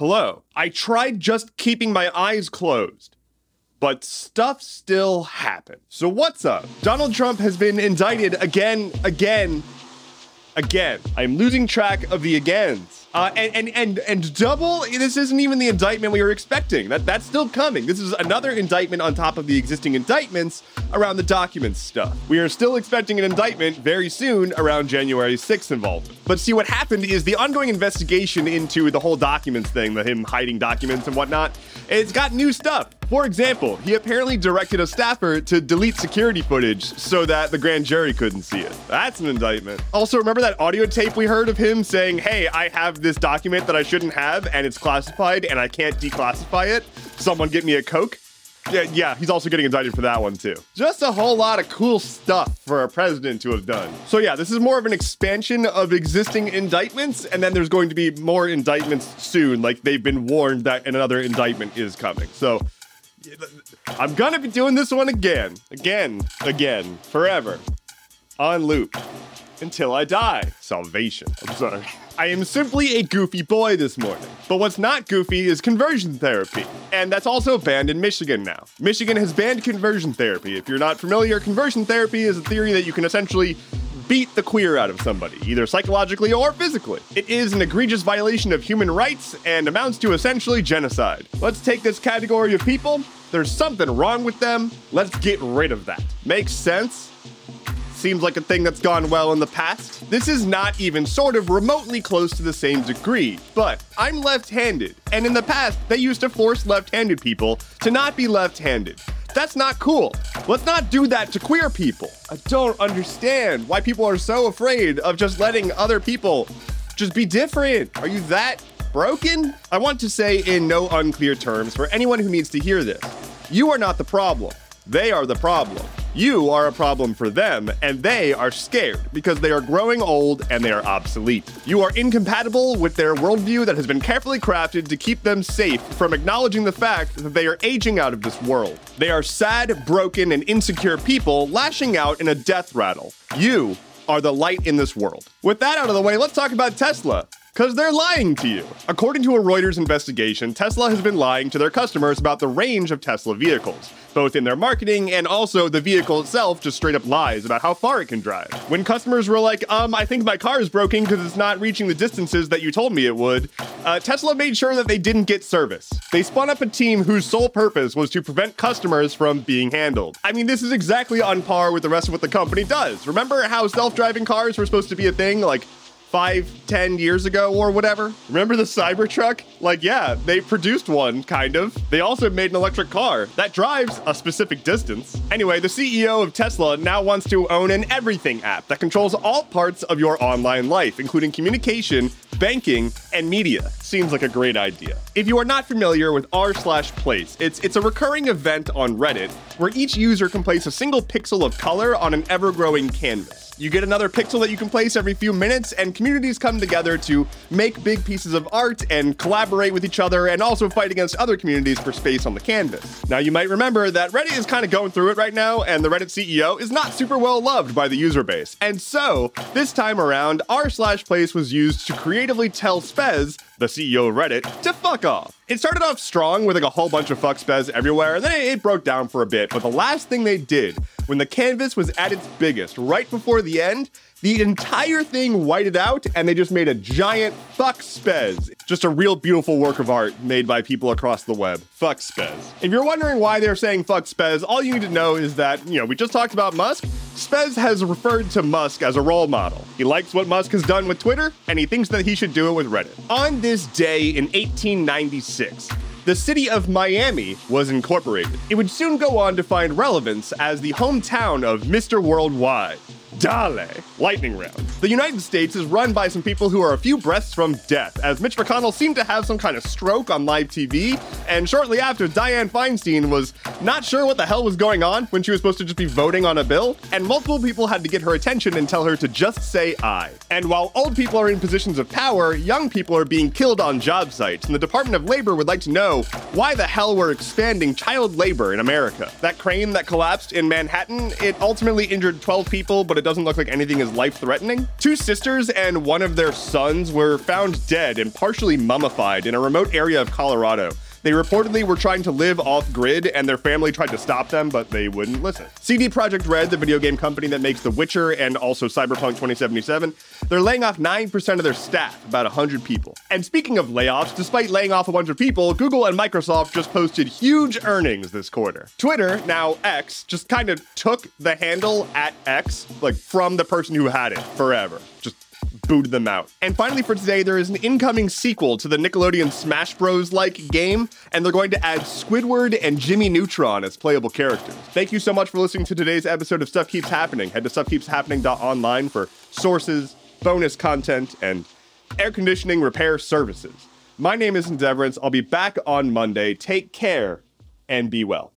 Hello. I tried just keeping my eyes closed. But stuff still happened. So what's up? Donald Trump has been indicted again, again, again. I'm losing track of the agains. Uh, and, and and and double. This isn't even the indictment we were expecting. That that's still coming. This is another indictment on top of the existing indictments around the documents stuff. We are still expecting an indictment very soon around January 6th involvement. But see, what happened is the ongoing investigation into the whole documents thing, the him hiding documents and whatnot. It's got new stuff. For example, he apparently directed a staffer to delete security footage so that the grand jury couldn't see it. That's an indictment. Also, remember that audio tape we heard of him saying, Hey, I have this document that I shouldn't have and it's classified and I can't declassify it? Someone get me a Coke? Yeah, yeah, he's also getting indicted for that one too. Just a whole lot of cool stuff for a president to have done. So yeah, this is more of an expansion of existing indictments, and then there's going to be more indictments soon. Like they've been warned that another indictment is coming. So I'm gonna be doing this one again, again, again, forever, on loop, until I die. Salvation. I'm sorry. I am simply a goofy boy this morning. But what's not goofy is conversion therapy. And that's also banned in Michigan now. Michigan has banned conversion therapy. If you're not familiar, conversion therapy is a theory that you can essentially beat the queer out of somebody, either psychologically or physically. It is an egregious violation of human rights and amounts to essentially genocide. Let's take this category of people. There's something wrong with them. Let's get rid of that. Makes sense? Seems like a thing that's gone well in the past. This is not even sort of remotely close to the same degree, but I'm left handed, and in the past, they used to force left handed people to not be left handed. That's not cool. Let's not do that to queer people. I don't understand why people are so afraid of just letting other people just be different. Are you that broken? I want to say in no unclear terms for anyone who needs to hear this you are not the problem, they are the problem. You are a problem for them, and they are scared because they are growing old and they are obsolete. You are incompatible with their worldview that has been carefully crafted to keep them safe from acknowledging the fact that they are aging out of this world. They are sad, broken, and insecure people lashing out in a death rattle. You are the light in this world. With that out of the way, let's talk about Tesla. Because they're lying to you. According to a Reuters investigation, Tesla has been lying to their customers about the range of Tesla vehicles, both in their marketing and also the vehicle itself just straight up lies about how far it can drive. When customers were like, um, I think my car is broken because it's not reaching the distances that you told me it would, uh, Tesla made sure that they didn't get service. They spun up a team whose sole purpose was to prevent customers from being handled. I mean, this is exactly on par with the rest of what the company does. Remember how self driving cars were supposed to be a thing like five, ten years ago or whatever. Remember the Cybertruck? Like, yeah, they produced one, kind of. They also made an electric car that drives a specific distance. Anyway, the CEO of Tesla now wants to own an everything app that controls all parts of your online life, including communication, banking, and media. Seems like a great idea. If you are not familiar with r slash place, it's it's a recurring event on Reddit where each user can place a single pixel of color on an ever-growing canvas. You get another pixel that you can place every few minutes, and communities come together to make big pieces of art and collaborate with each other and also fight against other communities for space on the canvas. Now, you might remember that Reddit is kind of going through it right now, and the Reddit CEO is not super well loved by the user base. And so, this time around, r slash place was used to creatively tell Spez the CEO of Reddit, to fuck off. It started off strong with like a whole bunch of fuck spez everywhere, and then it broke down for a bit. But the last thing they did, when the canvas was at its biggest, right before the end, the entire thing whited out, and they just made a giant fuck spez. Just a real beautiful work of art made by people across the web. Fuck spez. If you're wondering why they're saying fuck spez, all you need to know is that, you know, we just talked about Musk. Spez has referred to Musk as a role model. He likes what Musk has done with Twitter, and he thinks that he should do it with Reddit. On this day in 1896, the city of Miami was incorporated. It would soon go on to find relevance as the hometown of Mr. Worldwide. Dale, lightning round. The United States is run by some people who are a few breaths from death, as Mitch McConnell seemed to have some kind of stroke on live TV, and shortly after, Dianne Feinstein was not sure what the hell was going on when she was supposed to just be voting on a bill, and multiple people had to get her attention and tell her to just say aye. And while old people are in positions of power, young people are being killed on job sites, and the Department of Labor would like to know why the hell we're expanding child labor in America. That crane that collapsed in Manhattan, it ultimately injured 12 people, but it doesn't look like anything is life threatening. Two sisters and one of their sons were found dead and partially mummified in a remote area of Colorado. They reportedly were trying to live off grid, and their family tried to stop them, but they wouldn't listen. CD Projekt Red, the video game company that makes The Witcher and also Cyberpunk 2077, they're laying off 9% of their staff, about 100 people. And speaking of layoffs, despite laying off a bunch of people, Google and Microsoft just posted huge earnings this quarter. Twitter, now X, just kind of took the handle at X, like from the person who had it forever. Just booted them out. And finally, for today, there is an incoming sequel to the Nickelodeon Smash Bros. like game, and they're going to add Squidward and Jimmy Neutron as playable characters. Thank you so much for listening to today's episode of Stuff Keeps Happening. Head to stuffkeepshappening.online for sources, bonus content, and air conditioning repair services. My name is Endeavorance. I'll be back on Monday. Take care and be well.